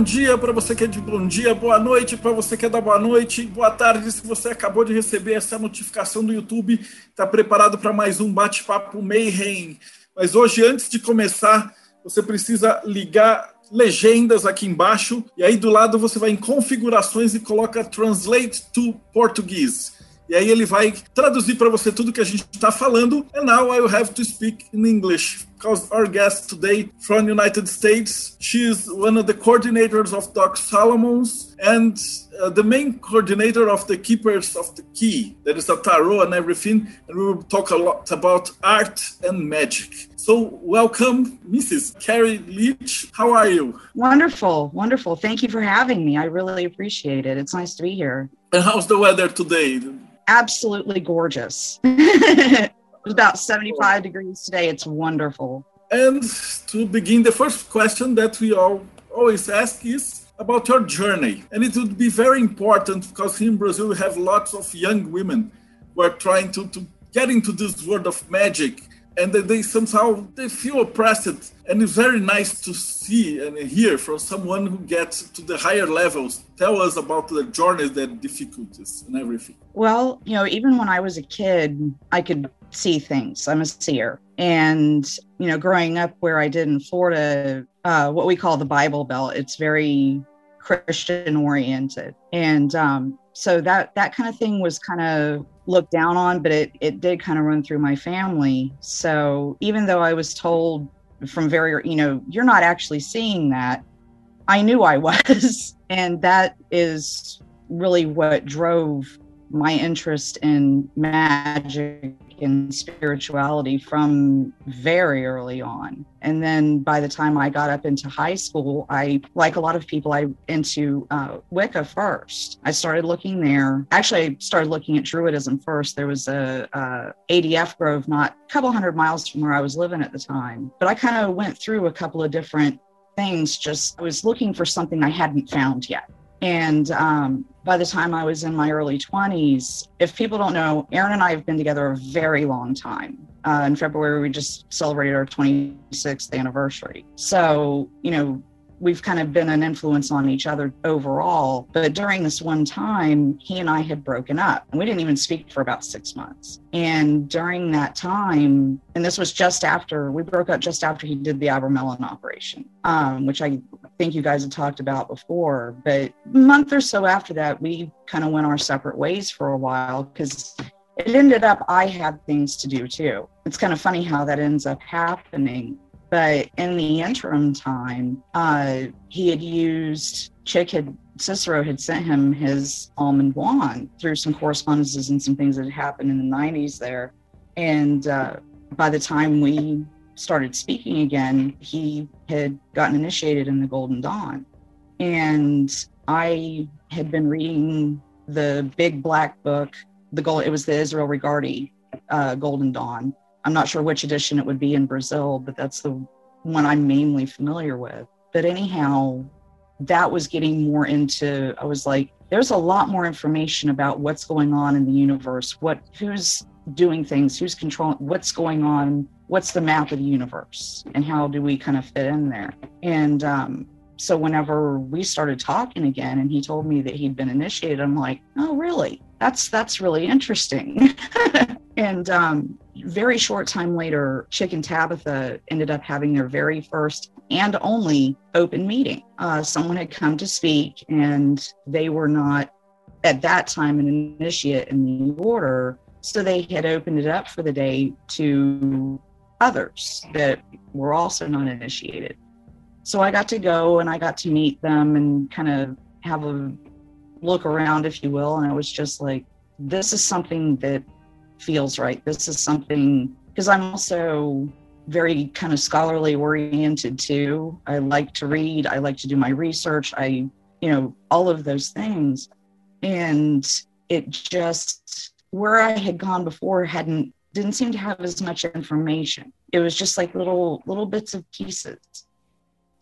Bom dia para você que é de bom dia, boa noite para você que é da boa noite, boa tarde se você acabou de receber essa notificação do YouTube, está preparado para mais um bate-papo Mayhem. Mas hoje, antes de começar, você precisa ligar legendas aqui embaixo e aí do lado você vai em configurações e coloca Translate to Português. E aí ele vai traduzir para você tudo que a gente está falando. And now I will have to speak in English because our guest today from United States, she's one of the coordinators of Doc Solomon's and uh, the main coordinator of the Keepers of the Key. There is a tarot and everything, and we will talk a lot about art and magic. So, welcome, Mrs. Carrie Leitch. How are you? Wonderful, wonderful. Thank you for having me. I really appreciate it. It's nice to be here. And how's the weather today? Absolutely gorgeous. it's about 75 degrees today. It's wonderful. And to begin, the first question that we all always ask is about your journey. And it would be very important because here in Brazil we have lots of young women who are trying to, to get into this world of magic and they, they somehow they feel oppressed. And it's very nice to see and hear from someone who gets to the higher levels. Tell us about the journeys the difficulties and everything. Well you know even when i was a kid i could see things. I'm a seer. And you know growing up where i did in florida uh, what we call the bible belt it's very christian oriented and um, so that that kind of thing was kind of looked down on, but it it did kind of run through my family. So even though I was told from very you know you're not actually seeing that, I knew I was, and that is really what drove my interest in magic and spirituality from very early on. And then by the time I got up into high school, I, like a lot of people, I into uh, Wicca first. I started looking there. Actually, I started looking at Druidism first. There was a, a ADF Grove not a couple hundred miles from where I was living at the time. But I kind of went through a couple of different things. Just I was looking for something I hadn't found yet. And um, by the time I was in my early 20s, if people don't know, Aaron and I have been together a very long time. Uh, in February, we just celebrated our 26th anniversary. So, you know, we've kind of been an influence on each other overall. But during this one time, he and I had broken up and we didn't even speak for about six months. And during that time, and this was just after we broke up, just after he did the Abramelin operation, um, which I think you guys had talked about before. But a month or so after that, we kind of went our separate ways for a while because it ended up I had things to do too. It's kind of funny how that ends up happening but in the interim time, uh, he had used, Chic had, Cicero had sent him his almond wand through some correspondences and some things that had happened in the 90s there. And uh, by the time we started speaking again, he had gotten initiated in the Golden Dawn. And I had been reading the big black book, the gold, it was the Israel Regardie uh, Golden Dawn I'm not sure which edition it would be in Brazil, but that's the one I'm mainly familiar with. But anyhow, that was getting more into, I was like, there's a lot more information about what's going on in the universe, what who's doing things, who's controlling what's going on, what's the map of the universe, and how do we kind of fit in there. And um, so whenever we started talking again and he told me that he'd been initiated, I'm like, oh really? That's that's really interesting. and um, very short time later, Chic and Tabatha ended up having their very first and only open meeting. Uh, someone had come to speak, and they were not at that time an initiate in the order. So they had opened it up for the day to others that were also not initiated. So I got to go and I got to meet them and kind of have a look around, if you will. And I was just like, this is something that feels right. This is something because I'm also very kind of scholarly oriented too. I like to read, I like to do my research, I, you know, all of those things. And it just, where I had gone before hadn't didn't seem to have as much information. It was just like little little bits of pieces.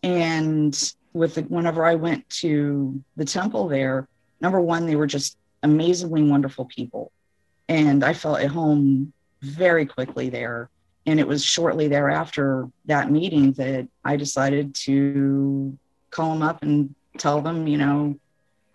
And with the, whenever I went to the temple there, number one, they were just amazingly wonderful people, and I felt at home very quickly there. And it was shortly thereafter that meeting that I decided to call them up and tell them, you know,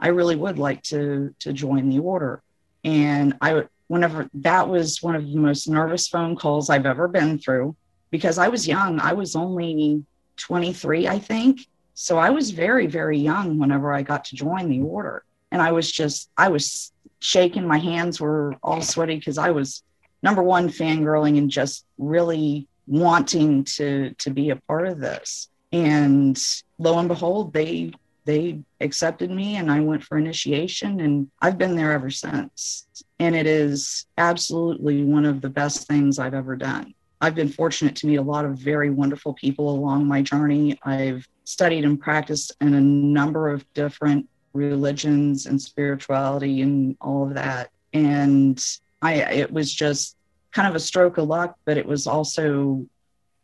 I really would like to to join the order. And I whenever that was one of the most nervous phone calls I've ever been through because I was young. I was only 23, I think. So I was very, very young whenever I got to join the order. And I was just, I was shaking. My hands were all sweaty because I was number one fangirling and just really wanting to to be a part of this. And lo and behold, they they accepted me and I went for initiation and I've been there ever since. And it is absolutely one of the best things I've ever done. I've been fortunate to meet a lot of very wonderful people along my journey. I've studied and practiced in a number of different religions and spirituality and all of that. And I it was just kind of a stroke of luck, but it was also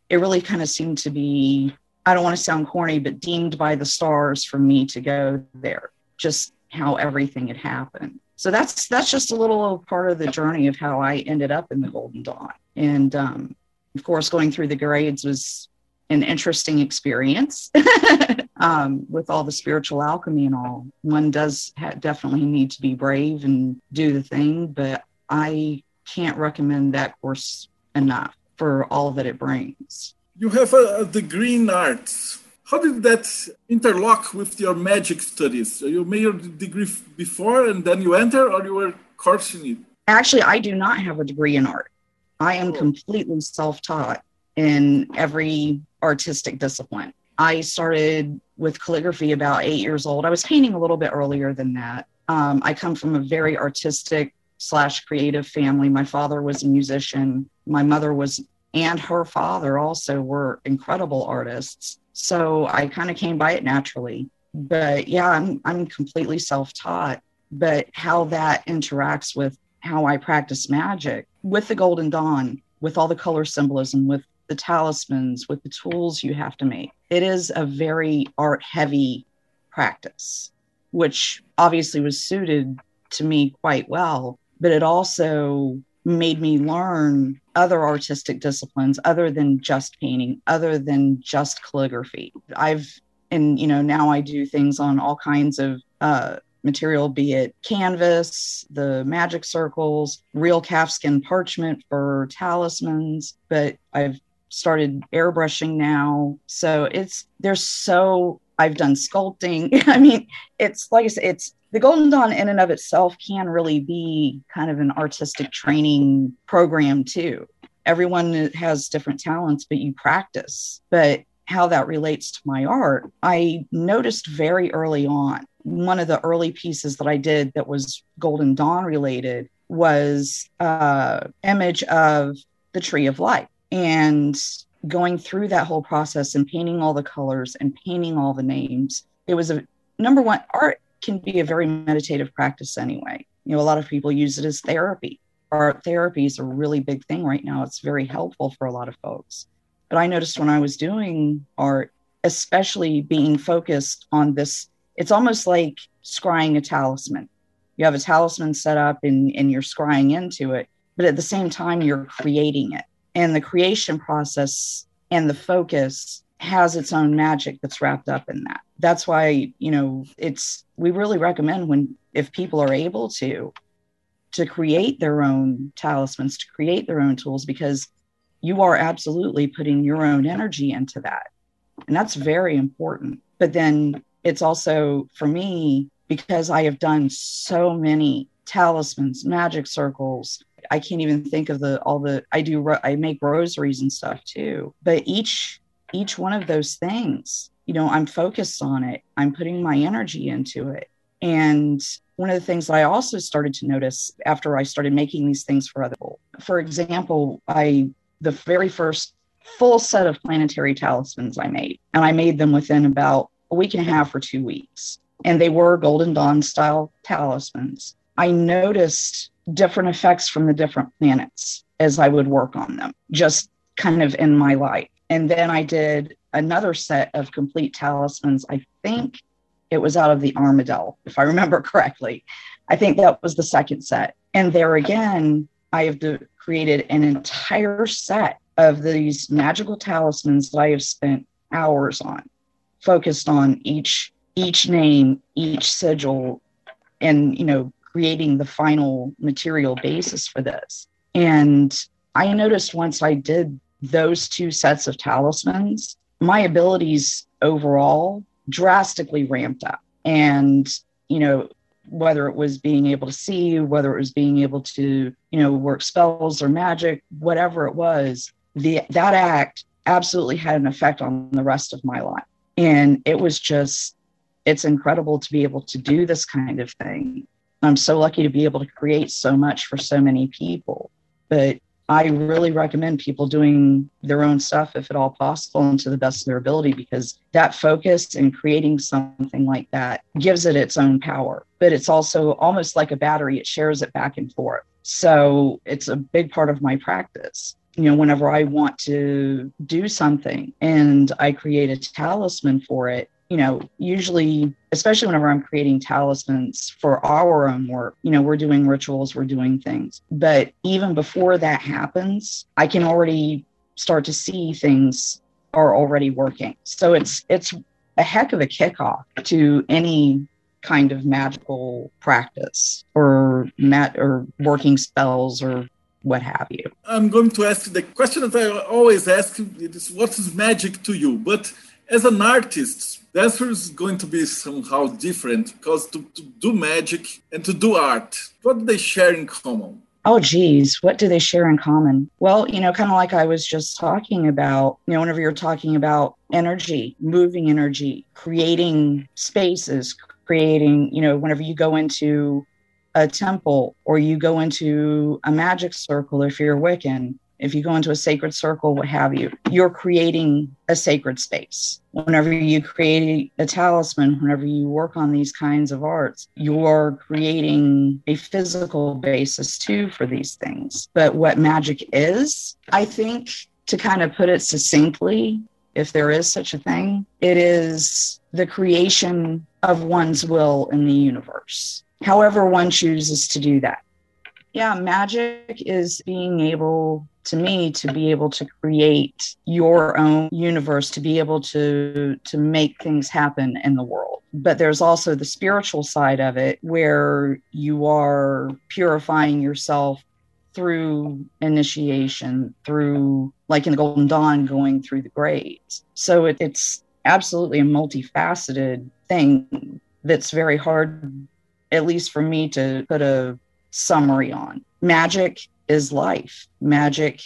it really kind of seemed to be I don't want to sound corny, but deemed by the stars for me to go there, just how everything had happened. So that's that's just a little part of the journey of how I ended up in the Golden Dawn. And um, of course, going through the grades was an interesting experience um, with all the spiritual alchemy and all. One does ha- definitely need to be brave and do the thing, but I can't recommend that course enough for all that it brings. You have a, degree in arts. How did that interlock with your magic studies? You made your degree before and then you enter, or you were coursing it? Actually, I do not have a degree in art. I am oh. completely self taught in every artistic discipline. I started with calligraphy about eight years old. I was painting a little bit earlier than that. Um, I come from a very artistic slash creative family. My father was a musician. My mother was and her father also were incredible artists. So I kind of came by it naturally. But yeah, I'm I'm completely self-taught. But how that interacts with how I practice magic with the Golden Dawn, with all the color symbolism, with the talismans, with the tools you have to make. It is a very art heavy practice, which obviously was suited to me quite well. But it also made me learn other artistic disciplines other than just painting, other than just calligraphy. I've, and you know, now I do things on all kinds of uh, material, be it canvas, the magic circles, real calfskin parchment for talismans, but I've started airbrushing now. So it's, there's so, I've done sculpting. I mean, it's like I said, it's the Golden Dawn, in and of itself, can really be kind of an artistic training program too. Everyone has different talents, but you practice. But how that relates to my art, I noticed very early on. One of the early pieces that I did that was Golden Dawn related was uh, image of the Tree of Life, and going through that whole process and painting all the colors and painting all the names. It was a number one art can be a very meditative practice anyway. You know, a lot of people use it as therapy. Art therapy is a really big thing right now. It's very helpful for a lot of folks. But I noticed when I was doing art, especially being focused on this, it's almost like scrying a talisman. You have a talisman set up and, and you're scrying into it, but at the same time, you're creating it. And the creation process and the focus has its own magic that's wrapped up in that. That's why, you know, it's we really recommend when if people are able to to create their own talismans, to create their own tools because you are absolutely putting your own energy into that. And that's very important. But then it's also for me because I have done so many talismans, magic circles, I can't even think of the all the I do I make rosaries and stuff too. But each each one of those things, you know, I'm focused on it. I'm putting my energy into it. And one of the things I also started to notice after I started making these things for other people, for example, I, the very first full set of planetary talismans I made, and I made them within about a week and a half or two weeks. And they were Golden Dawn style talismans. I noticed different effects from the different planets as I would work on them, just kind of in my life. And then I did another set of complete talismans. I think it was out of the Armadel, if I remember correctly. I think that was the second set. And there again, I have created an entire set of these magical talismans that I have spent hours on, focused on each each name, each sigil, and you know, creating the final material basis for this. And I noticed once I did those two sets of talismans, my abilities overall drastically ramped up. And, you know, whether it was being able to see, whether it was being able to, you know, work spells or magic, whatever it was, the that act absolutely had an effect on the rest of my life. And it was just, it's incredible to be able to do this kind of thing. I'm so lucky to be able to create so much for so many people. But I really recommend people doing their own stuff if at all possible and to the best of their ability because that focus and creating something like that gives it its own power. But it's also almost like a battery, it shares it back and forth. So it's a big part of my practice you know, whenever I want to do something and I create a talisman for it, you know, usually, especially whenever I'm creating talismans for our own work, you know, we're doing rituals, we're doing things. But even before that happens, I can already start to see things are already working. So it's it's a heck of a kickoff to any kind of magical practice or mat or working spells or what have you. I'm going to ask the question that I always ask is what is magic to you? But as an artist, the answer is going to be somehow different because to, to do magic and to do art, what do they share in common? Oh, geez, what do they share in common? Well, you know, kind of like I was just talking about, you know, whenever you're talking about energy, moving energy, creating spaces, creating, you know, whenever you go into a temple or you go into a magic circle if you're Wiccan, if you go into a sacred circle, what have you, you're creating a sacred space. Whenever you create a talisman, whenever you work on these kinds of arts, you're creating a physical basis too for these things. But what magic is, I think, to kind of put it succinctly, if there is such a thing, it is the creation of one's will in the universe however one chooses to do that. Yeah, magic is being able to me to be able to create your own universe to be able to to make things happen in the world but there's also the spiritual side of it where you are purifying yourself through initiation through like in the golden dawn going through the grades so it, it's absolutely a multifaceted thing that's very hard at least for me to put a summary on. Magic is life. Magic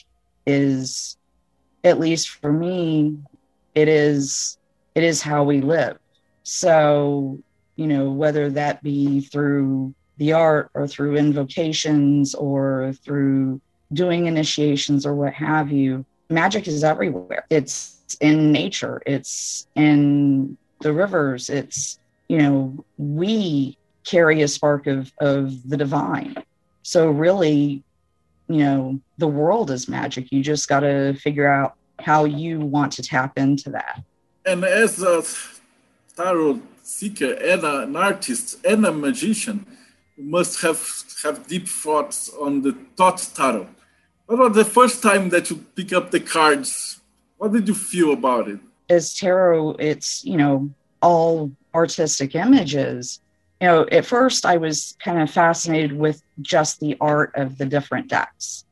is, at least for me, it is it is how we live. So, you know, whether that be through the art or through invocations or through doing initiations or what have you, magic is everywhere. It's in nature, it's in the rivers, it's, you know, we carry a spark of of the divine. So really, you know, the world is magic. You just got to figure out how you want to tap into that. And as a tarot seeker and an artist and a magician, you must have have deep thoughts on the thought tarot. What was the first time that you pick up the cards? What did you feel about it? As tarot, it's you know all artistic images, you know, at first I was kind of fascinated with just the art of the different decks.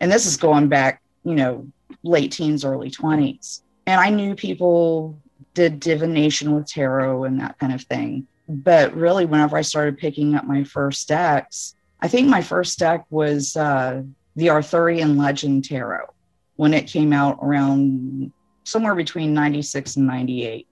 And this is going back, you know, late teens, early 20s. And I knew people did divination with tarot and that kind of thing. But really, whenever I started picking up my first decks, I think my first deck was uh, the Arthurian Legend Tarot when it came out around somewhere between 96 and 98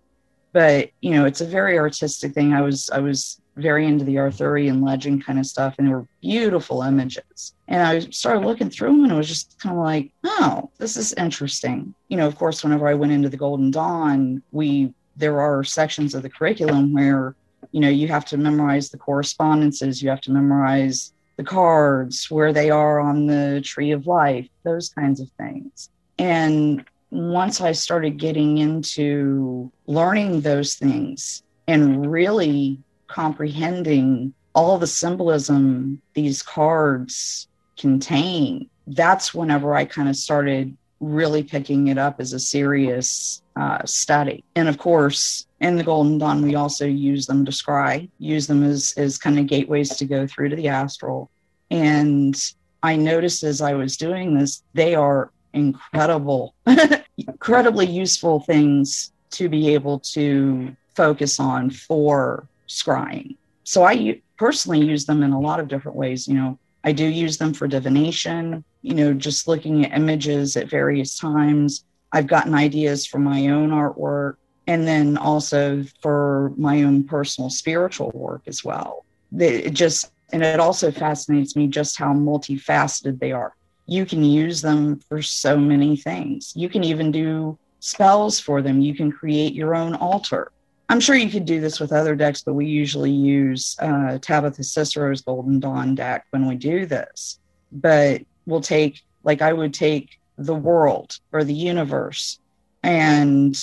but you know it's a very artistic thing i was i was very into the arthurian legend kind of stuff and they were beautiful images and i started looking through them and it was just kind of like oh this is interesting you know of course whenever i went into the golden dawn we there are sections of the curriculum where you know you have to memorize the correspondences you have to memorize the cards, where they are on the tree of life, those kinds of things. And once I started getting into learning those things and really comprehending all the symbolism these cards contain, that's whenever I kind of started really picking it up as a serious uh, study. And of course, in the Golden Dawn, we also use them to scry, use them as, as kind of gateways to go through to the astral. And I noticed as I was doing this, they are incredible, incredibly useful things to be able to focus on for scrying. So I personally use them in a lot of different ways. You know, I do use them for divination, you know, just looking at images at various times. I've gotten ideas for my own artwork and then also for my own personal spiritual work as well. It just, and it also fascinates me just how multifaceted they are. You can use them for so many things. You can even do spells for them. You can create your own altar. I'm sure you could do this with other decks, but we usually use uh, Tabatha Cicero's Golden Dawn deck when we do this. But we'll take, like, I would take the world or the universe, and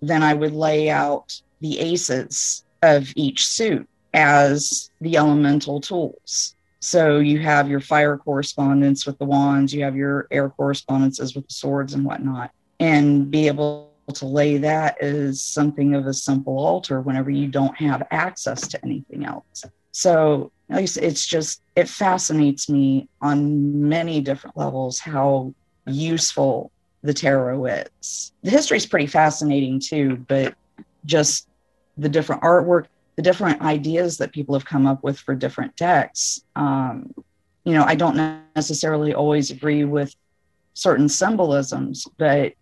then I would lay out the aces of each suit as the elemental tools. So you have your fire correspondence with the wands, you have your air correspondences with the swords and whatnot, and be able to lay that as something of a simple altar whenever you don't have access to anything else. So it's just, it fascinates me on many different levels how useful the tarot is. The history is pretty fascinating too, but just the different artwork, the different ideas that people have come up with for different decks. Um, you know, I don't necessarily always agree with certain symbolisms, but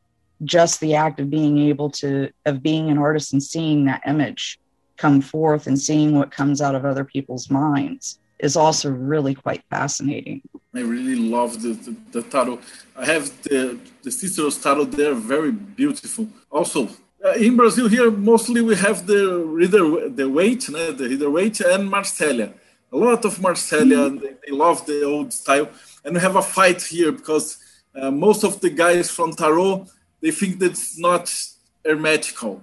just the act of being able to of being an artist and seeing that image come forth and seeing what comes out of other people's minds is also really quite fascinating. I really love the, the, the tarot. I have the, the Cicero's tarot there, very beautiful. Also, uh, in Brazil here, mostly we have the Rider, the Waite, the Rider Waite and Marselha. A lot of Marselha, mm-hmm. they, they, love the old style. And we have a fight here because uh, most of the guys from tarot, they think that's not hermetical.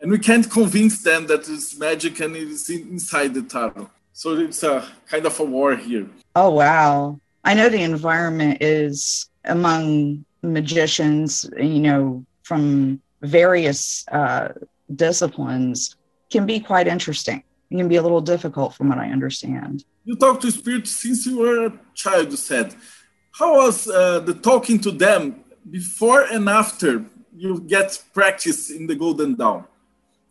And we can't convince them that it's magic and it's inside the tarot. So it's a kind of a war here. Oh, wow. I know the environment is among magicians, you know, from various uh, disciplines can be quite interesting. It can be a little difficult from what I understand. You talk to spirits since you were a child, you said. How was uh, the talking to them before and after you get practice in the Golden Dawn?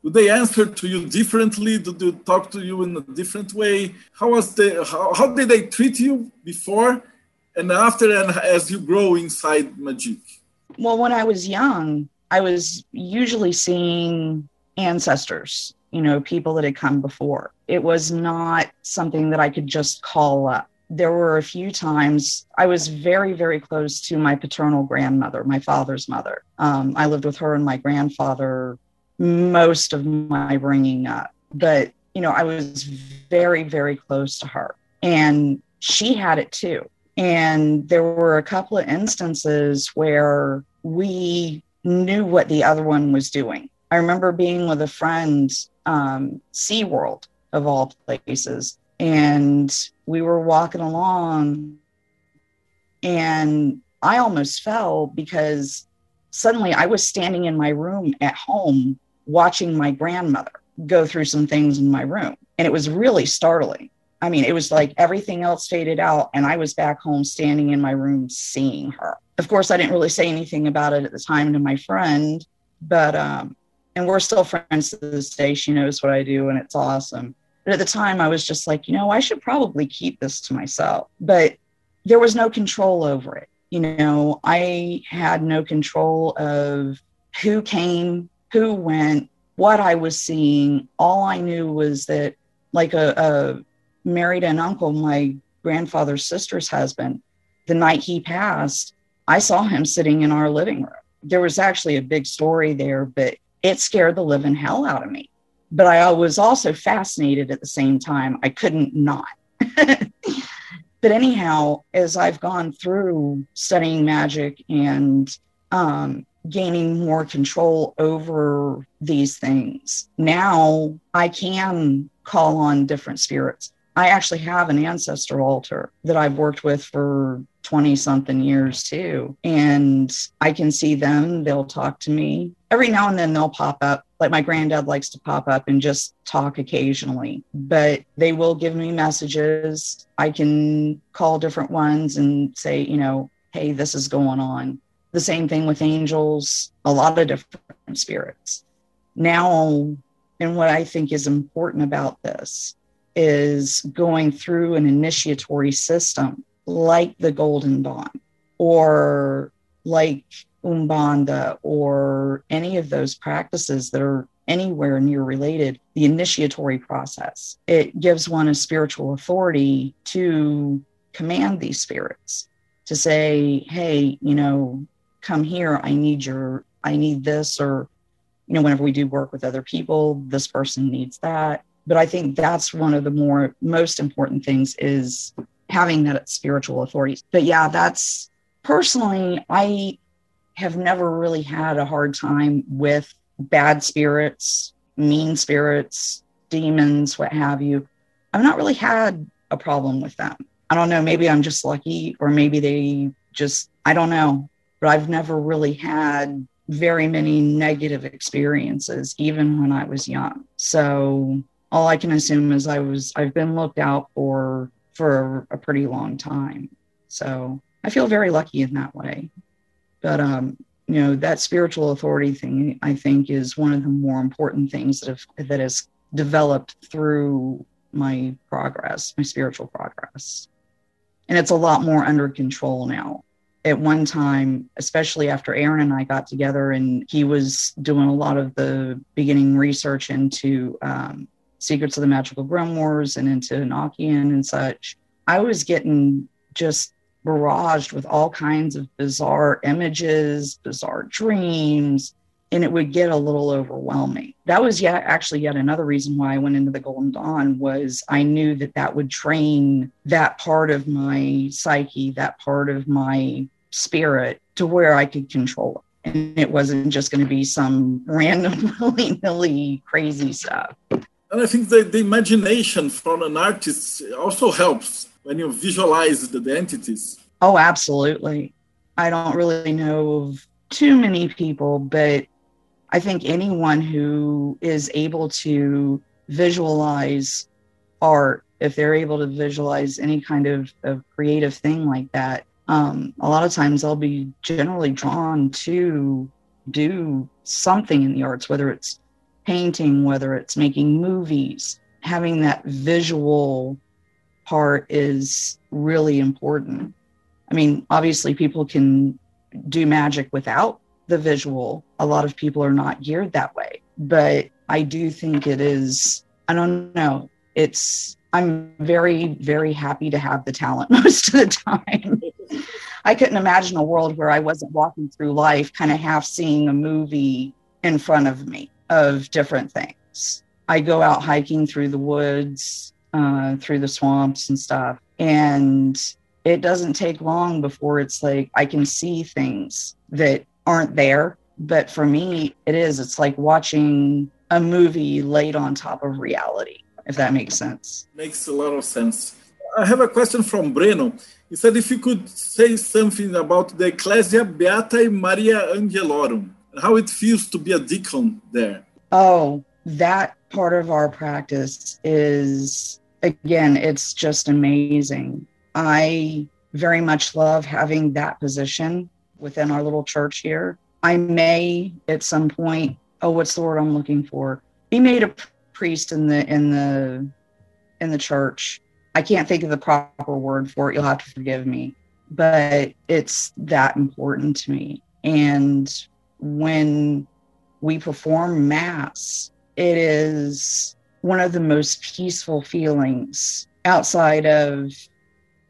Do they answer to you differently? Do they talk to you in a different way? How was the how, how did they treat you before and after and as you grow inside Magic? Well, when I was young, I was usually seeing ancestors, you know, people that had come before. It was not something that I could just call up there were a few times I was very, very close to my paternal grandmother, my father's mother. Um, I lived with her and my grandfather most of my bringing up, but you know, I was very, very close to her, and she had it too. And there were a couple of instances where we knew what the other one was doing. I remember being with a friend, um, SeaWorld of all places, and we were walking along and I almost fell because suddenly I was standing in my room at home watching my grandmother go through some things in my room. And it was really startling. I mean, it was like everything else faded out, and I was back home standing in my room seeing her. Of course, I didn't really say anything about it at the time to my friend, but, um, and we're still friends to this day. She knows what I do, and it's awesome. But at the time, I was just like, you know, I should probably keep this to myself. But there was no control over it. You know, I had no control of who came, who went, what I was seeing. All I knew was that, like a, a married an uncle, my grandfather's sister's husband, the night he passed, I saw him sitting in our living room. There was actually a big story there, but it scared the living hell out of me but I was also fascinated at the same time. I couldn't not. but anyhow, as I've gone through studying magic and um, gaining more control over these things, now I can call on different spirits. I actually have an ancestor altar that I've worked with for 20 something years too. And I can see them, they'll talk to me. Every now and then they'll pop up. Like my granddad likes to pop up and just talk occasionally, but they will give me messages. I can call different ones and say, you know, hey, this is going on. The same thing with angels, a lot of different spirits. Now, and what I think is important about this is going through an initiatory system like the Golden Dawn or like Umbanda or any of those practices that are anywhere near related, the initiatory process. It gives one a spiritual authority to command these spirits, to say, hey, you know, come here, I need your, I need this, or, you know, whenever we do work with other people, this person needs that but I think that's one of the more most important things is having that spiritual authority. But yeah, that's personally, I have never really had a hard time with bad spirits, mean spirits, demons, what have you. I've not really had a problem with them. I don't know, maybe I'm just lucky or maybe they just, I don't know, but I've never really had very many negative experiences, even when I was young. So all I can assume is I was I've been looked out for for a pretty long time. So I feel very lucky in that way. But um, you know, that spiritual authority thing I think is one of the more important things that have that has developed through my progress, my spiritual progress. And it's a lot more under control now. At one time, especially after Aaron and I got together, and he was doing a lot of the beginning research into um, Secrets of the Magical Grimoires and into Enochian and such, I was getting just barraged with all kinds of bizarre images, bizarre dreams, and it would get a little overwhelming. That was yet actually yet another reason why I went into the Golden Dawn was I knew that that would train that part of my psyche, that part of my spirit to where I could control it. And it wasn't just going to be some random willy-nilly crazy stuff. And I think the, the imagination from an artist also helps when you visualize the, entities. Oh, absolutely. I don't really know of too many people, but I think anyone who is able to visualize art, if they're able to visualize any kind of, of creative thing like that, um, a lot of times they'll be generally drawn to do something in the arts, whether it's painting, whether it's making movies, having that visual part is really important. I mean, obviously, people can do magic without the visual. A lot of people are not geared that way. But I do think it is, I don't know, it's, I'm very, very happy to have the talent most of the time. I couldn't imagine a world where I wasn't walking through life kind of half seeing a movie in front of me of different things. I go out hiking through the woods, uh, through the swamps and stuff. And it doesn't take long before it's like I can see things that aren't there. But for me, it is. It's like watching a movie laid on top of reality, if that makes sense. Makes a lot of sense. I have a question from Breno. He said if you could say something about the Ecclesia Beata Maria Angelorum how it feels to be a deacon there. Oh, that part of our practice is, again, it's just amazing. I very much love having that position within our little church here. I may at some point, oh, what's the word I'm looking for? Be made a priest in the in the in the church. I can't think of the proper word for it. You'll have to forgive me, but it's that important to me. And when we perform Mass, it is one of the most peaceful feelings outside of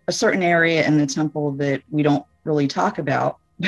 a certain area in the temple that we don't really talk about.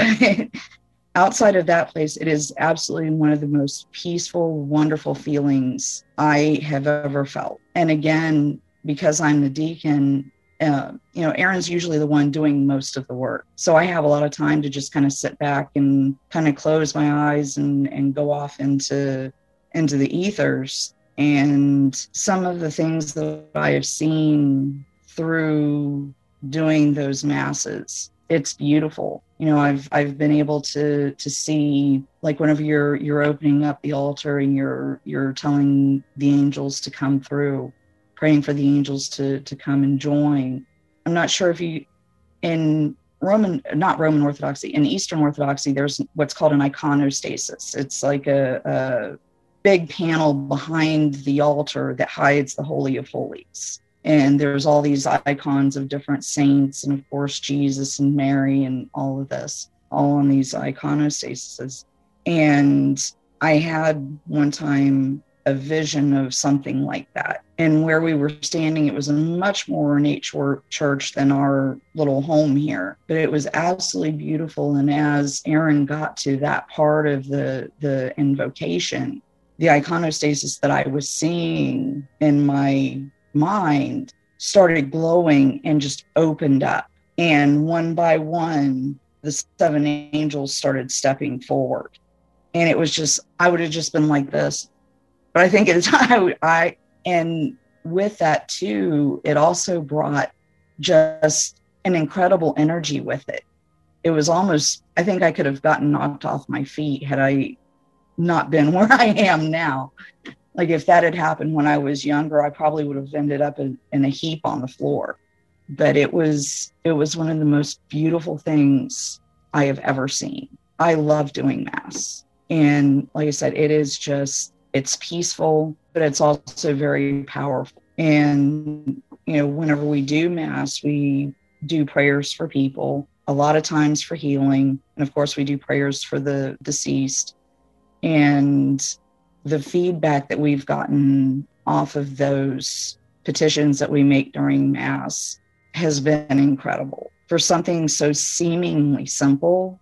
Outside of that place, it is absolutely one of the most peaceful, wonderful feelings I have ever felt. And again, because I'm the deacon, uh, you know, Aaron's usually the one doing most of the work. So I have a lot of time to just kind of sit back and kind of close my eyes and, and go off into, into the ethers. And some of the things that I have seen through doing those masses, it's beautiful. You know, I've I've been able to to see like whenever you're you're opening up the altar and you're you're telling the angels to come through praying for the angels to to come and join. I'm not sure if you in Roman, not Roman Orthodoxy, in Eastern Orthodoxy, there's what's called an iconostasis. It's like a, a big panel behind the altar that hides the Holy of Holies. And there's all these icons of different saints, and of course, Jesus and Mary, and all of this, all on these iconostases. And I had one time a vision of something like that. And where we were standing, it was a much more ornate church than our little home here, but it was absolutely beautiful. And as Aaron got to that part of the, the invocation, the iconostasis that I was seeing in my mind started glowing and just opened up. And one by one, the seven angels started stepping forward. And it was just, I would have just been like this but I think it's I, I and with that too, it also brought just an incredible energy with it. It was almost I think I could have gotten knocked off my feet had I not been where I am now. Like if that had happened when I was younger, I probably would have ended up in, in a heap on the floor. But it was it was one of the most beautiful things I have ever seen. I love doing mass. And like I said, it is just it's peaceful, but it's also very powerful. And, you know, whenever we do Mass, we do prayers for people, a lot of times for healing. And of course, we do prayers for the deceased. And the feedback that we've gotten off of those petitions that we make during Mass has been incredible. For something so seemingly simple,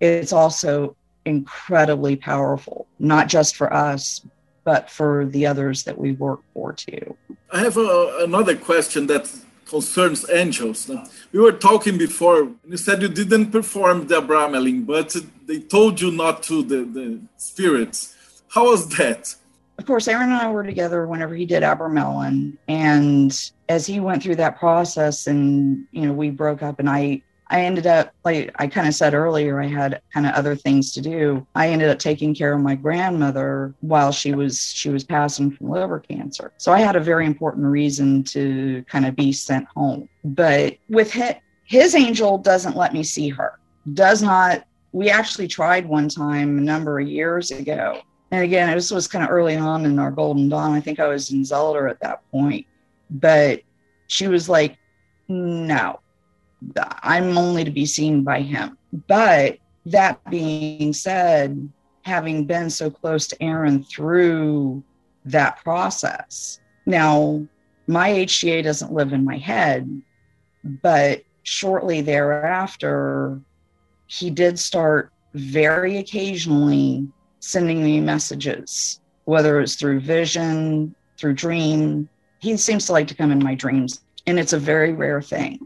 it's also incredibly powerful, not just for us, but for the others that we work for too. I have a, another question that concerns angels. We were talking before, and you said you didn't perform the Abramelin, but they told you not to, the, the spirits. How was that? Of course, Aaron and I were together whenever he did Abramelin. And as he went through that process and, you know, we broke up and I I ended up, like I kind of said earlier, I had kind of other things to do. I ended up taking care of my grandmother while she was she was passing from liver cancer. So I had a very important reason to kind of be sent home. But with his, his angel doesn't let me see her. Does not. We actually tried one time a number of years ago. And again, this was kind of early on in our Golden Dawn. I think I was in Zelator at that point. But she was like, no, I'm only to be seen by him. But that being said, having been so close to Aaron through that process, now my HGA doesn't live in my head, but shortly thereafter, he did start very occasionally sending me messages, whether it's through vision, through dream. He seems to like to come in my dreams, and it's a very rare thing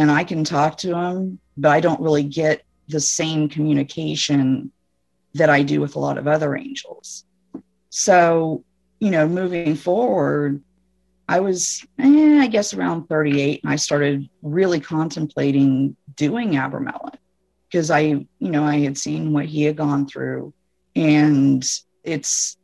and I can talk to them, but I don't really get the same communication that I do with a lot of other angels. So, you know, moving forward, I was, eh, I guess, around 38, and I started really contemplating doing Abramelin because I, you know, I had seen what he had gone through, and it's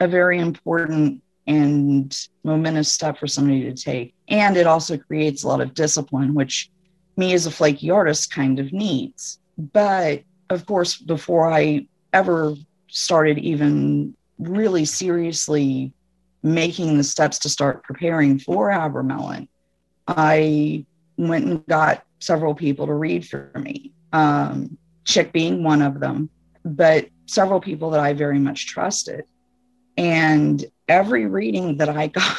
a very important and momentous step for somebody to take. And it also creates a lot of discipline, which me as a flaky artist kind of needs. But of course, before I ever started even really seriously making the steps to start preparing for Abramelin, I went and got several people to read for me, um, Chic being one of them, but several people that I very much trusted. And every reading that I got,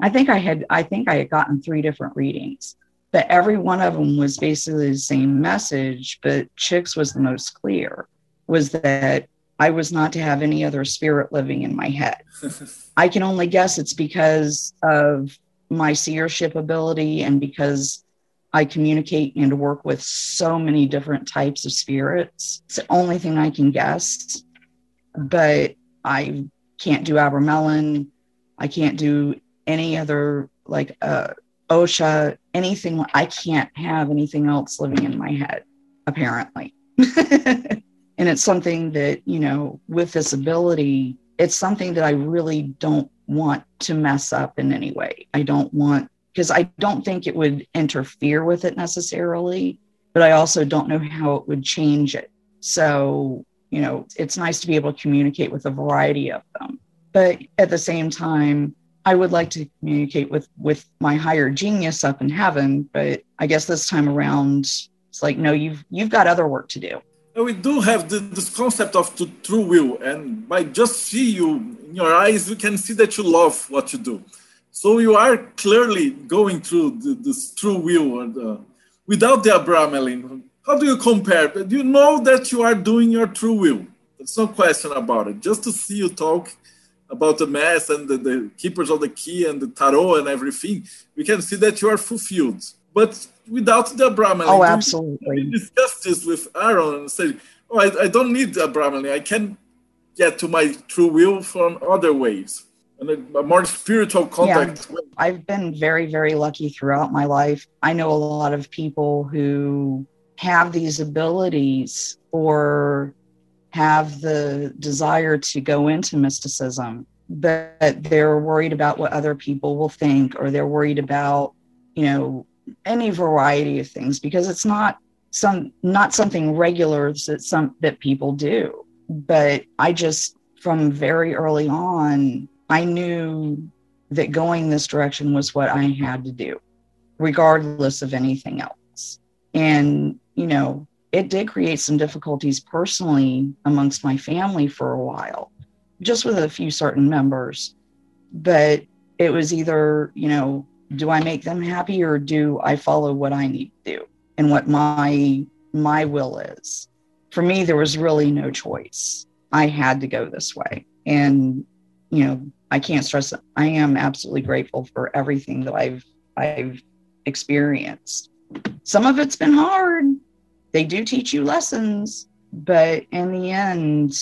I think I had, I think I had gotten three different readings but every one of them was basically the same message but Chic's was the most clear was that i was not to have any other spirit living in my head i can only guess it's because of my seership ability and because I communicate and work with so many different types of spirits. It's the only thing I can guess. But I can't do Abramelin. I can't do any other like uh, Osha, anything. I can't have anything else living in my head, apparently. and it's something that, you know, with this ability, it's something that I really don't want to mess up in any way. I don't want, because I don't think it would interfere with it necessarily, but I also don't know how it would change it. So, you know, it's nice to be able to communicate with a variety of them. But at the same time, I would like to communicate with with my higher genius up in heaven, but I guess this time around it's like no, you've you've got other work to do. We do have the, this concept of the true will, and by just see you in your eyes, we can see that you love what you do. So you are clearly going through the, this true will, and uh, without the Abramelin, how do you compare? Do you know that you are doing your true will? There's no question about it. Just to see you talk about the mass and the, the, keepers of the key and the tarot and everything, we can see that you are fulfilled. But without the Abramelin, oh, absolutely. discuss this with Aaron and said, "Oh, I, I don't need the Abramelin. I can get to my true will from other ways." And a more spiritual contact. Yeah, I've been very, very lucky throughout my life. I know a lot of people who have these abilities or have the desire to go into mysticism, but they're worried about what other people will think, or they're worried about, you know, any variety of things because it's not some not something regular that some that people do. But I just from very early on, I knew that going this direction was what I had to do, regardless of anything else. And, you know, it did create some difficulties personally amongst my family for a while, just with a few certain members. But it was either, you know, do I make them happy or do I follow what I need to do and what my my will is? For me, there was really no choice. I had to go this way. And, you know, I can't stress. I am absolutely grateful for everything that I've I've experienced. Some of it's been hard they do teach you lessons, but in the end,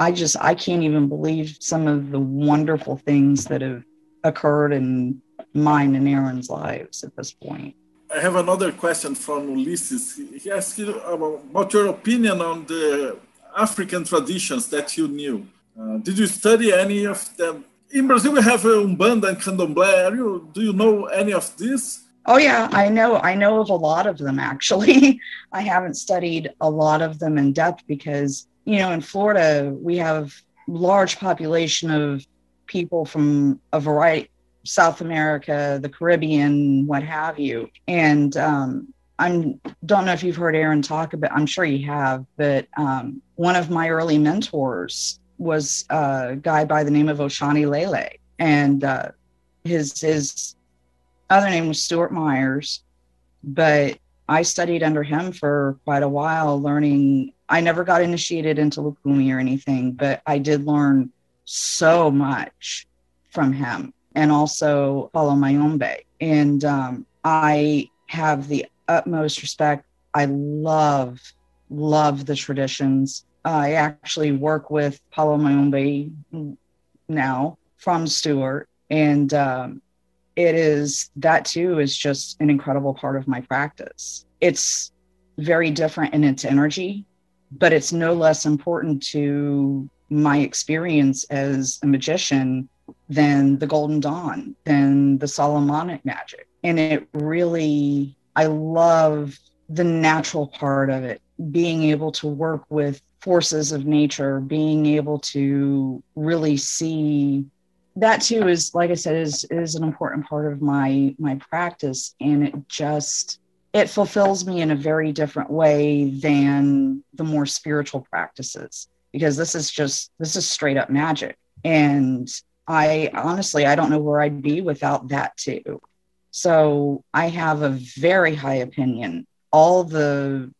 I just I can't even believe some of the wonderful things that have occurred in mine and Aaron's lives at this point. I have another question from Ulysses. He asked you about your opinion on the African traditions that you knew. Uh, did you study any of them? In Brazil, we have Umbanda and Candomblé. You, do you know any of this? Oh yeah, I know. I know of a lot of them actually. I haven't studied a lot of them in depth because you know in Florida we have large population of people from a variety South America, the Caribbean, what have you. And um, I don't know if you've heard Aaron talk about. I'm sure you have, but um, one of my early mentors was a guy by the name of Ócha'ni Lele, and uh, his his other name was Stuart Myers, but I studied under him for quite a while, learning. I never got initiated into Lukumi or anything, but I did learn so much from him and also Palo Mayombe. And um, I have the utmost respect. I love, love the traditions. I actually work with Palo Mayombe now from Stuart. And um, it is that too is just an incredible part of my practice. It's very different in its energy, but it's no less important to my experience as a magician than the Golden Dawn, than the Solomonic magic. And it really, I love the natural part of it, being able to work with forces of nature, being able to really see that too is like i said is is an important part of my my practice. And it just it fulfills me in a very different way than the more spiritual practices because this is just this is straight up magic. And i honestly i don't know where i'd be without that too. So i have a very high opinion. All the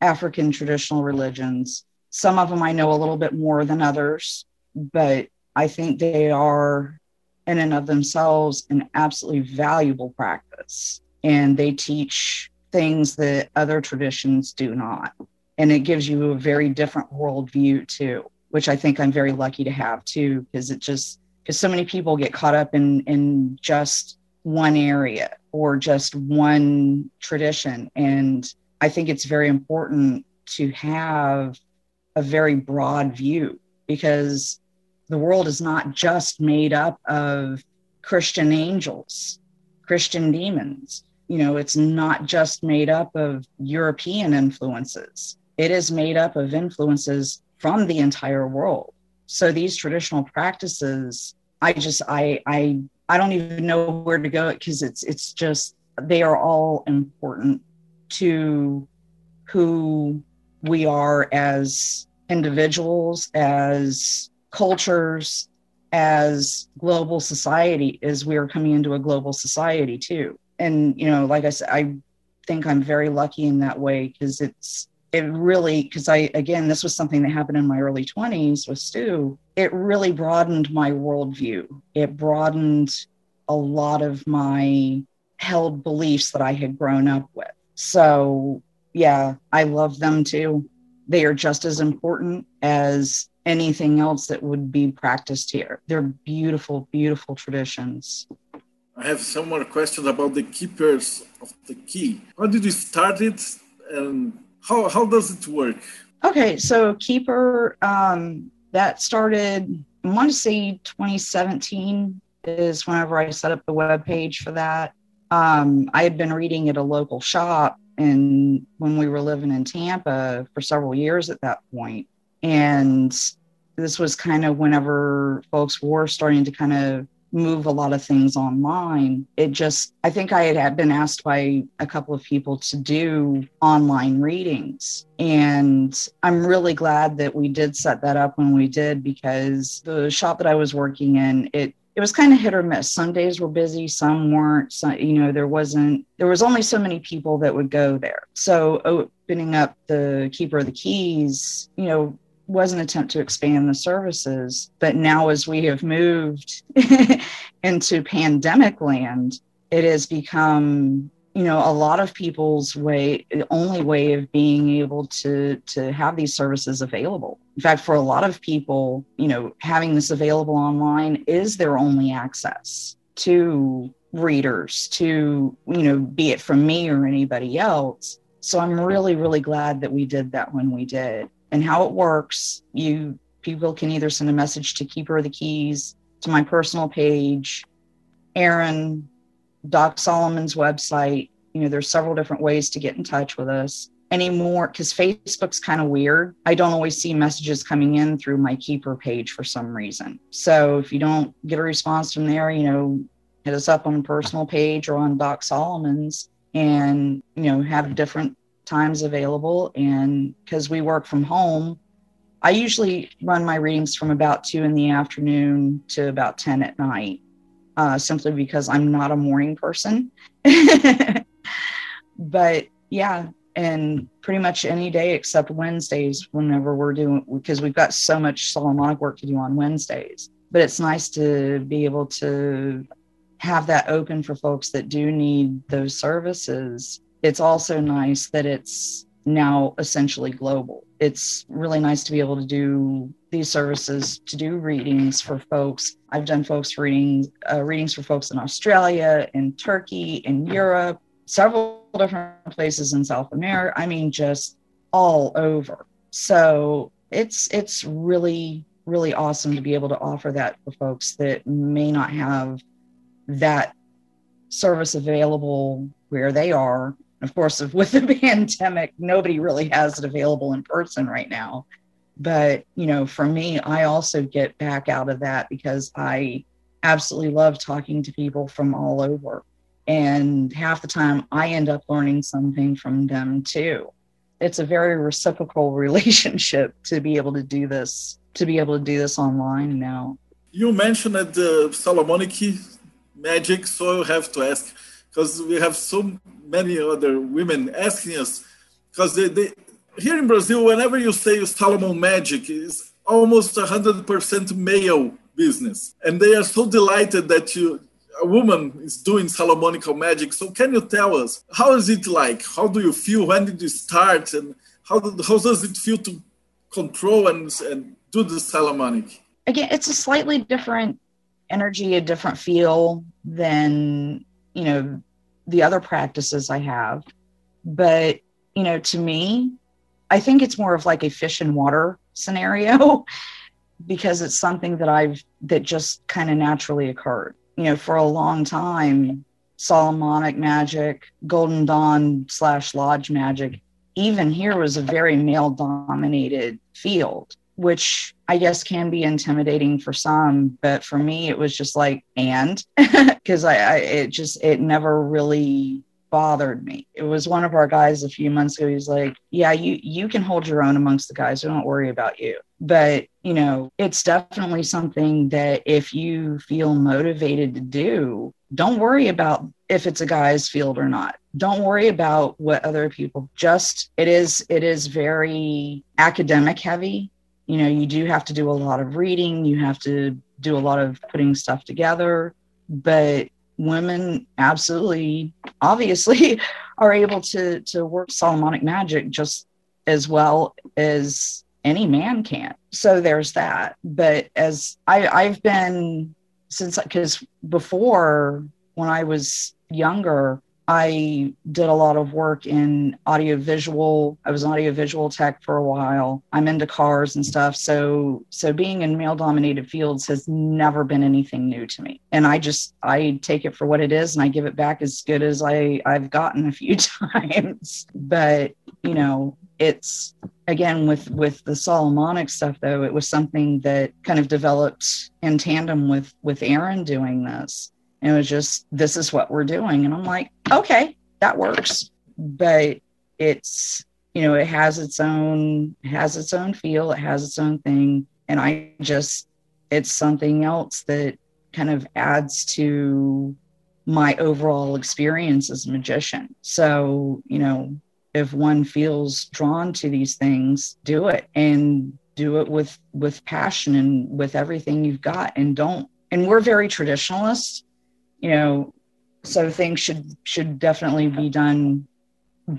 african traditional religions some of them i know a little bit more than others but I think they are in and of themselves an absolutely valuable practice. And they teach things that other traditions do not. And it gives you a very different worldview too, which I think I'm very lucky to have too, because it just because so many people get caught up in in just one area or just one tradition. And I think it's very important to have a very broad view because the world is not just made up of Christian angels, Christian demons. You know, it's not just made up of European influences, it is made up of influences from the entire world. So these traditional practices, I just, I, I, I don't even know where to go because it's, it's just, they are all important to who we are as individuals, as cultures, as global society, as we are coming into a global society too. And, you know, like I said, I think I'm very lucky in that way because it's, it really, because I, again, this was something that happened in my early 20s with Stu. It really broadened my worldview. It broadened a lot of my held beliefs that I had grown up with. So, yeah, I love them too. They are just as important as anything else that would be practiced here. They're beautiful, beautiful traditions. I have some more questions about the keepers of the key. How did you start it and how, how does it work? Okay, so Keeper, um, that started, I want to say 2017 is whenever I set up the web page for that. Um, I had been reading at a local shop and when we were living in Tampa for several years at that point. And this was kind of whenever folks were starting to kind of move a lot of things online. It just, I think I had been asked by a couple of people to do online readings. And I'm really glad that we did set that up when we did because the shop that I was working in, it it was kind of hit or miss. Some days were busy, some weren't. Some, you know, there wasn't, there was only so many people that would go there. So opening up the keeper of the keys, you know, was an attempt to expand the services. But now, as we have moved into pandemic land, it has become you know a lot of people's way the only way of being able to to have these services available in fact for a lot of people you know having this available online is their only access to readers to you know be it from me or anybody else so i'm really really glad that we did that when we did and how it works you people can either send a message to keeper of the keys to my personal page aaron Doc Solomon's website. You know, there's several different ways to get in touch with us anymore because Facebook's kind of weird. I don't always see messages coming in through my keeper page for some reason. So if you don't get a response from there, you know, hit us up on a personal page or on Doc Solomon's and, you know, have different times available. And because we work from home, I usually run my readings from about two in the afternoon to about 10 at night uh, simply because I'm not a morning person. but yeah, and pretty much any day except Wednesdays, whenever we're doing, because we've got so much Solomonic work to do on Wednesdays. But it's nice to be able to have that open for folks that do need those services. It's also nice that it's now essentially global. It's really nice to be able to do these services to do readings for folks. I've done folks readings uh, readings for folks in Australia, in Turkey, in Europe, several different places in South America. I mean, just all over. So it's it's really really awesome to be able to offer that for folks that may not have that service available where they are of course, with the pandemic, nobody really has it available in person right now. But, you know, for me, I also get back out of that because I absolutely love talking to people from all over. And half the time, I end up learning something from them too. It's a very reciprocal relationship to be able to do this, to be able to do this online now. You mentioned the Solomonic magic, so I have to ask because we have so many other women asking us because they, they here in Brazil, whenever you say Solomon magic, is almost 100% male business, and they are so delighted that you a woman is doing Solomonical magic. So can you tell us how is it like? How do you feel? When did you start? And how, how does it feel to control and, and do the Solomonic? Again, it's a slightly different energy, a different feel than, you know, the other practices I have. But, you know, to me, I think it's more of like a fish and water scenario because it's something that I've that just kind of naturally occurred you know, for a long time, Solomonic magic, Golden Dawn slash Lodge magic, even here was a very male dominated field, which I guess can be intimidating for some. But for me, it was just like, and because I, I, it just, it never really bothered me. It was one of our guys a few months ago. He's like, "Yeah, you you can hold your own amongst the guys. don't worry about you." But you know, it's definitely something that if you feel motivated to do, don't worry about if it's a guy's field or not. Don't worry about what other people. Just it is it is very academic heavy. You know, you do have to do a lot of reading. You have to do a lot of putting stuff together but women absolutely obviously are able to to work solomonic magic just as well as any man can so there's that but as i i've been since because before when i was younger I did a lot of work in audiovisual. I was an audiovisual tech for a while. I'm into cars and stuff. So so being in male dominated fields has never been anything new to me. And I just I take it for what it is and I give it back as good as I I've gotten a few times. But, you know, it's again with with the solomonic stuff though it was something that kind of developed in tandem with with aaron doing this it was just, this is what we're doing. And I'm like, okay, that works. But it's, you know, it has its own, has its own feel, it has its own thing. And I just, it's something else that kind of adds to my overall experience as a magician. So, you know, if one feels drawn to these things, do it and do it with with passion and with everything you've got and don't and we're very traditionalist you know so things should should definitely be done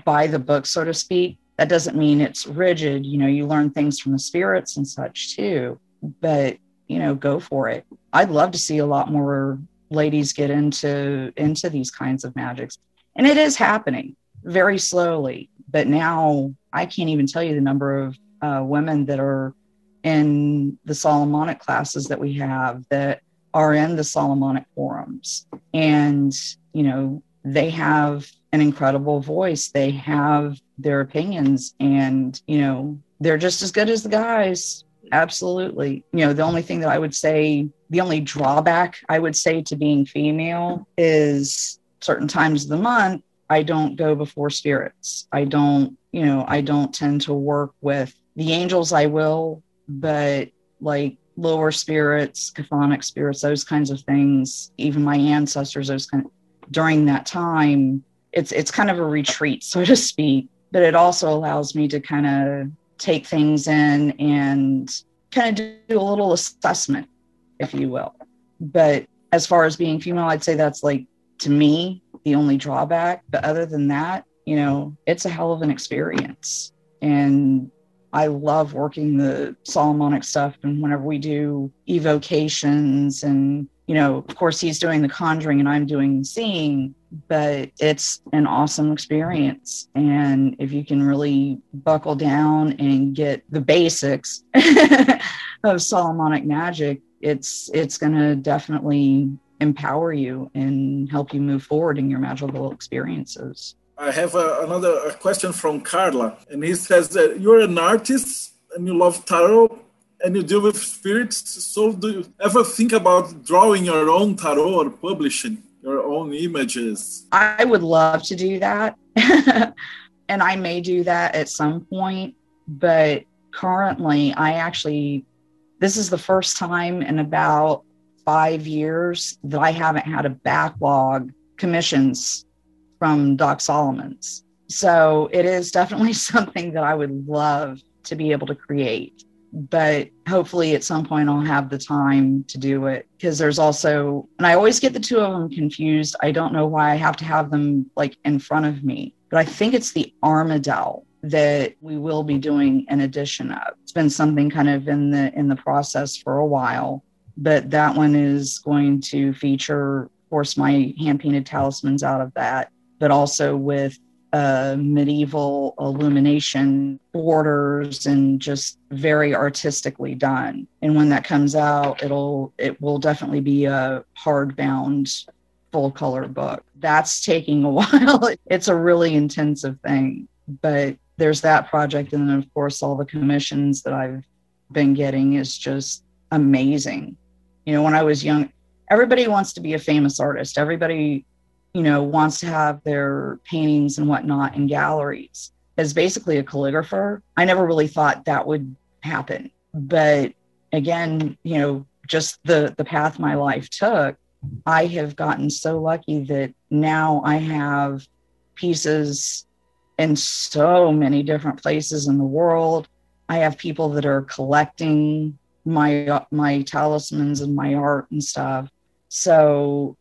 by the book so to speak. That doesn't mean it's rigid you know you learn things from the spirits and such too but you know go for it. I'd love to see a lot more ladies get into into these kinds of magics. And it is happening very slowly but now i can't even tell you the number of uh, women that are in the solomonic classes that we have that are in the Solomonic forums. And, you know, they have an incredible voice. They have their opinions and, you know, they're just as good as the guys. Absolutely. You know, the only thing that I would say, the only drawback I would say to being female is certain times of the month, I don't go before spirits. I don't, you know, I don't tend to work with the angels, I will, but like lower spirits, chthonic spirits, those kinds of things, even my ancestors, those kind of, during that time, it's it's kind of a retreat, so to speak. But it also allows me to kind of take things in and kind of do a little assessment, if you will. But as far as being female, I'd say that's like to me the only drawback. But other than that, you know, it's a hell of an experience. And I love working the Solomonic stuff. And whenever we do evocations, and, you know, of course, he's doing the conjuring and I'm doing the seeing, but it's an awesome experience. And if you can really buckle down and get the basics of Solomonic magic, it's it's going to definitely empower you and help you move forward in your magical experiences. I have a, another question from Carla, and he says that you're an artist and you love tarot and you deal with spirits. So, do you ever think about drawing your own tarot or publishing your own images? I would love to do that. and I may do that at some point. But currently, I actually, this is the first time in about five years that I haven't had a backlog commissions from Doc Solomon's. So it is definitely something that I would love to be able to create. but hopefully at some point I'll have the time to do it because there's also, and I always get the two of them confused. I don't know why I have to have them like in front of me, but I think it's the Armadel that we will be doing an edition of. It's been something kind of in the in the process for a while, but that one is going to feature, of course, my hand painted talismans out of that, but also with uh, medieval illumination borders and just very artistically done. And when that comes out, it'll it will definitely be a hardbound full color book. That's taking a while. it's a really intensive thing, but there's that project and then of course all the commissions that I've been getting is just amazing. You know, when I was young, everybody wants to be a famous artist. Everybody you know, wants to have their paintings and whatnot in galleries as basically a calligrapher. I never really thought that would happen. But again, you know, just the the path my life took, I have gotten so lucky that now I have pieces in so many different places in the world. I have people that are collecting my my talismans and my art and stuff. So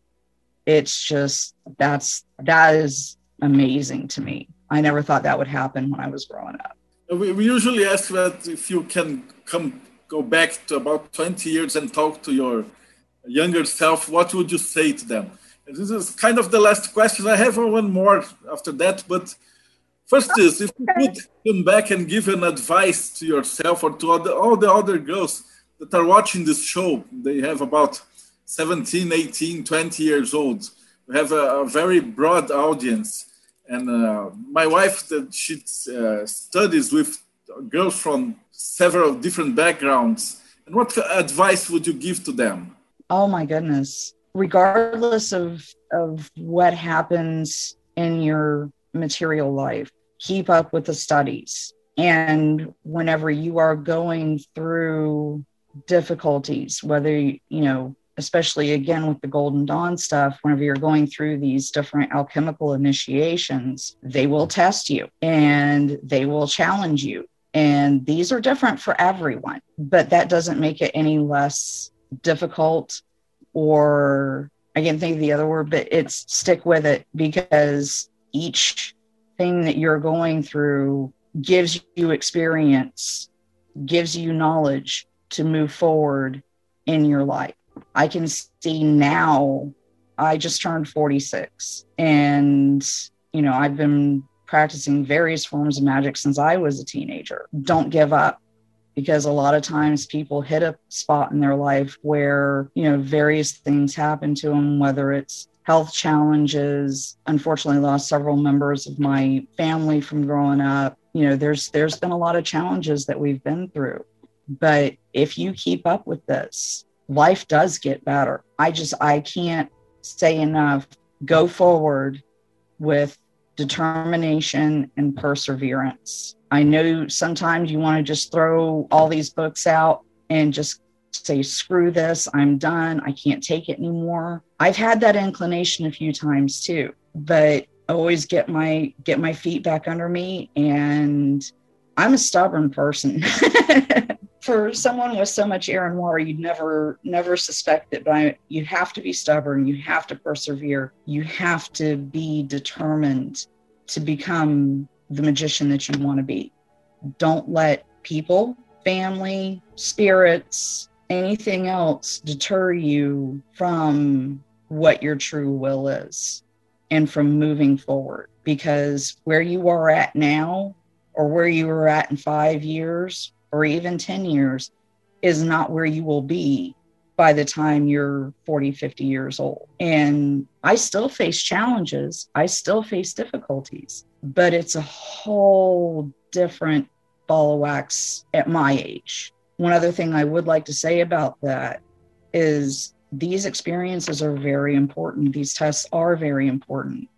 it's just that's that is amazing to me. I never thought that would happen when I was growing up. Uh, we, we usually ask that if you can come go back to about 20 years and talk to your younger self, what would you say to them? And this is kind of the last question. I have one more after that, but first is if you could come back and give an advice to yourself or to other, all the other girls that are watching this show, they have about 17, 18, 20 years old. We have a, a very broad audience. And uh, my wife, that she uh, studies with girls from several different backgrounds. And what advice would you give to them? Oh my goodness. Regardless of, of what happens in your material life, keep up with the studies. And whenever you are going through difficulties, whether, you know, especially again with the Golden Dawn stuff, whenever you're going through these different alchemical initiations, they will test you and they will challenge you. And these are different for everyone, but that doesn't make it any less difficult or I can't think of the other word, but it's stick with it because each thing that you're going through gives you experience, gives you knowledge to move forward in your life. I can see now, I just turned 46 and, you know, I've been practicing various forms of magic since I was a teenager. Don't give up because a lot of times people hit a spot in their life where, you know, various things happen to them, whether it's health challenges. Unfortunately, lost several members of my family from growing up. You know, there's there's been a lot of challenges that we've been through. But if you keep up with this, life does get better. I just, I can't say enough. Go forward with determination and perseverance. I know sometimes you want to just throw all these books out and just say, screw this, I'm done, I can't take it anymore. I've had that inclination a few times too, but always get my get my feet back under me and I'm a stubborn person. for someone with so much air and water, you'd never never suspect it. But you have to be stubborn. You have to persevere. You have to be determined to become the magician that you want to be. Don't let people, family, spirits, anything else deter you from what your true will is and from moving forward. Because where you are at now, or where you were at in five years, or even 10 years is not where you will be by the time you're 40, 50 years old. And I still face challenges, I still face difficulties, but it's a whole different ball of wax at my age. One other thing I would like to say about that is these experiences are very important. These tests are very important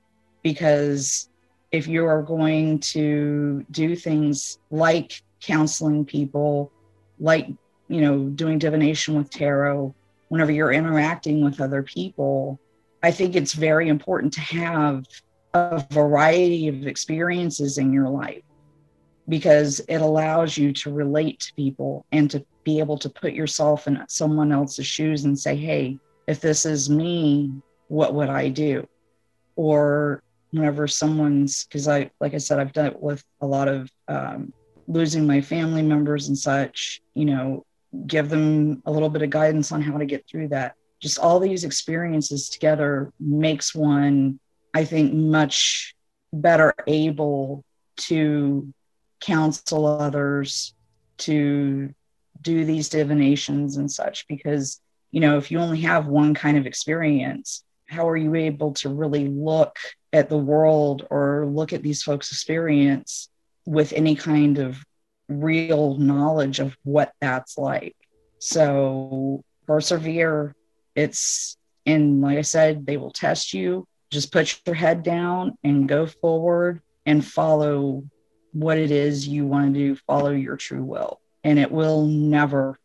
because if you are going to do things like counseling people, like, you know, doing divination with tarot, whenever you're interacting with other people, I think it's very important to have a variety of experiences in your life because it allows you to relate to people and to be able to put yourself in someone else's shoes and say, hey, if this is me, what would I do? Or whenever someone's, because I, like I said, I've dealt with a lot of um, losing my family members and such, you know, give them a little bit of guidance on how to get through that. Just all these experiences together makes one, I think, much better able to counsel others, to do these divinations and such. Because, you know, if you only have one kind of experience, how are you able to really look at the world or look at these folks' experience with any kind of real knowledge of what that's like. So persevere. It's, and like I said, they will test you. Just put your head down and go forward and follow what it is you want to do, follow your true will, and it will never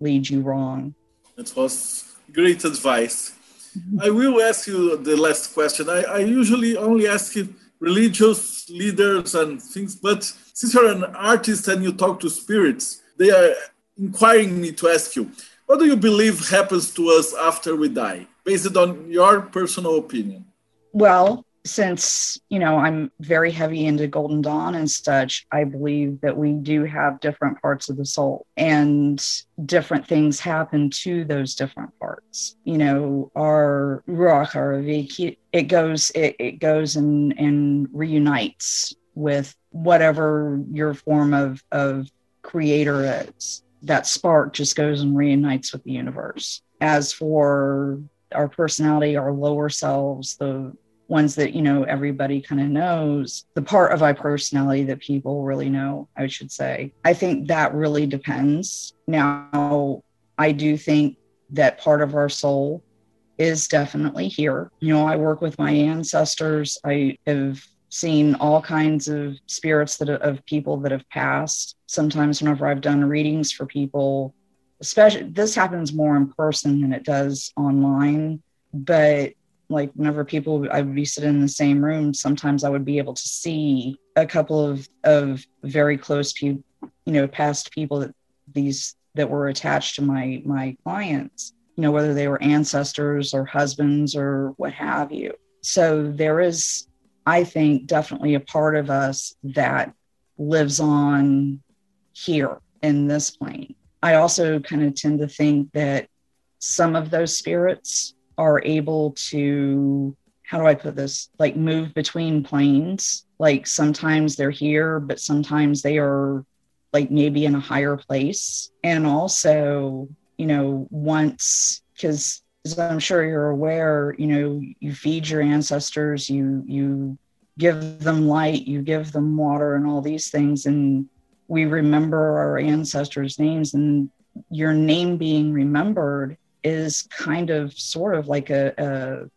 lead you wrong. It was great advice. Mm-hmm. I will ask you the last question. I, I usually only ask you religious leaders and things. But since you're an artist and you talk to spirits, they are inquiring me to ask you, what do you believe happens to us after we die, based on your personal opinion? Well, since you know i'm very heavy into golden dawn and such i believe that we do have different parts of the soul and different things happen to those different parts. You know our ruach our it goes it, it goes and and reunites with whatever your form of of creator is. That spark just goes and reunites with the universe. As for our personality our lower selves the ones that you know everybody kind of knows the part of our personality that people really know i should say. I think that really depends. Now i do think that part of our soul is definitely here. You know i work with my ancestors. I have seen all kinds of spirits that of people that have passed. Sometimes whenever i've done readings for people especially this happens more in person than it does online but like whenever people I would be sitting in the same room, sometimes I would be able to see a couple of of very close people, you know, past people that these that were attached to my my clients, you know, whether they were ancestors or husbands or what have you. So there is, I think, definitely a part of us that lives on here in this plane. I also kind of tend to think that some of those spirits are able to how do I put this? Like move between planes. Like sometimes they're here, but sometimes they are like maybe in a higher place. And also, you know, once because as I'm sure you're aware, you know, you feed your ancestors, you you give them light, you give them water and all these things. And we remember our ancestors' names and your name being remembered is kind of sort of like a,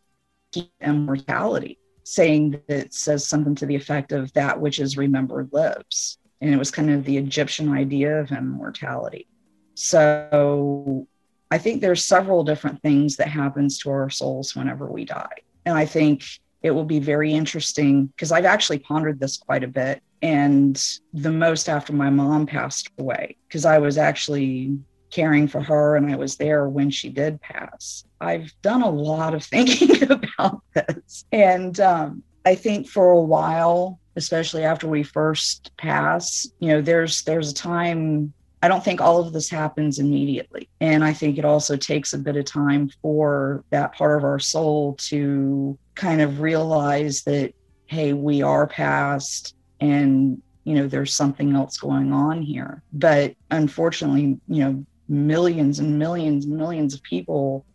a immortality, saying that says something to the effect of that which is remembered lives. And it was kind of the Egyptian idea of immortality. So I think there's several different things that happens to our souls whenever we die. And I think it will be very interesting because I've actually pondered this quite a bit and the most after my mom passed away because I was actually caring for her and I was there when she did pass. I've done a lot of thinking about this. And um, I think for a while, especially after we first pass, you know, there's there's a time I don't think all of this happens immediately. And I think it also takes a bit of time for that part of our soul to kind of realize that, hey, we are past and you know there's something else going on here but unfortunately you know millions and millions and millions of people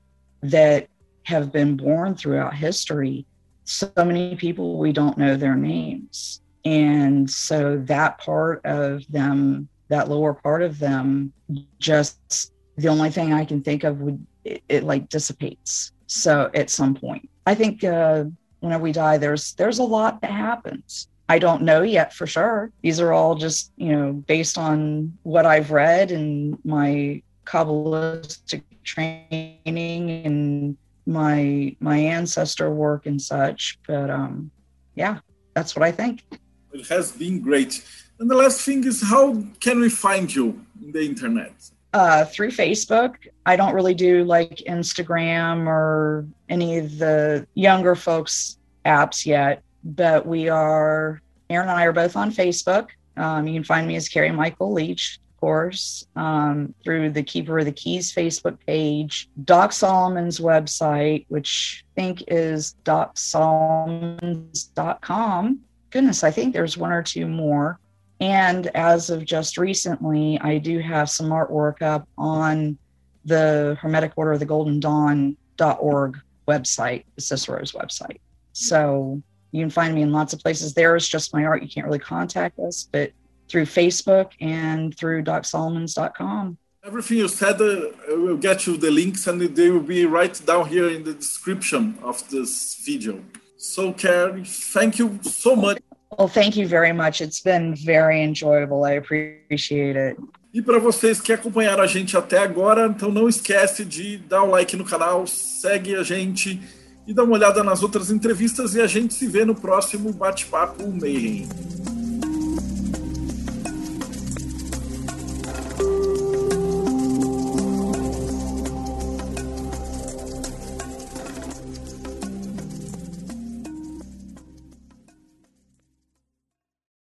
that have been born throughout history. So many people we don't know their names. And so that part of them, that lower part of them, just the only thing I can think of would it, it like dissipates. So at some point, I think uh, whenever we die, there's there's a lot that happens. I don't know yet for sure. These are all just, you know, based on what I've read and my Kabbalistic training and my my ancestor work and such. But um, yeah, that's what I think. It has been great. And the last thing is, how can we find you in the internet? Uh, through Facebook. I don't really do like Instagram or any of the younger folks' apps yet, but we are, Aaron and I are both on Facebook. Um, you can find me as Carrie Michael Leitch, of course, um, through the Keeper of the Keys Facebook page, Doc Solomon's website, which I think is docsolomons.com. Goodness, I think there's one or two more. And as of just recently, I do have some artwork up on the Hermetic Order of the Golden Dawn.org website, Cicero's website. So you can find me in lots of places. There is just my art. You can't really contact us, but through Facebook and through docsolomons.com. Everything you said, uh, will get you the links and they will be right down here in the description of this video. So, Carrie, thank you so much Well, thank you very much. It's been very enjoyable. I appreciate it. E para vocês que acompanharam a gente até agora, então não esquece de dar o like no canal, segue a gente e dá uma olhada nas outras entrevistas e a gente se vê no próximo bate-papo Mayhem.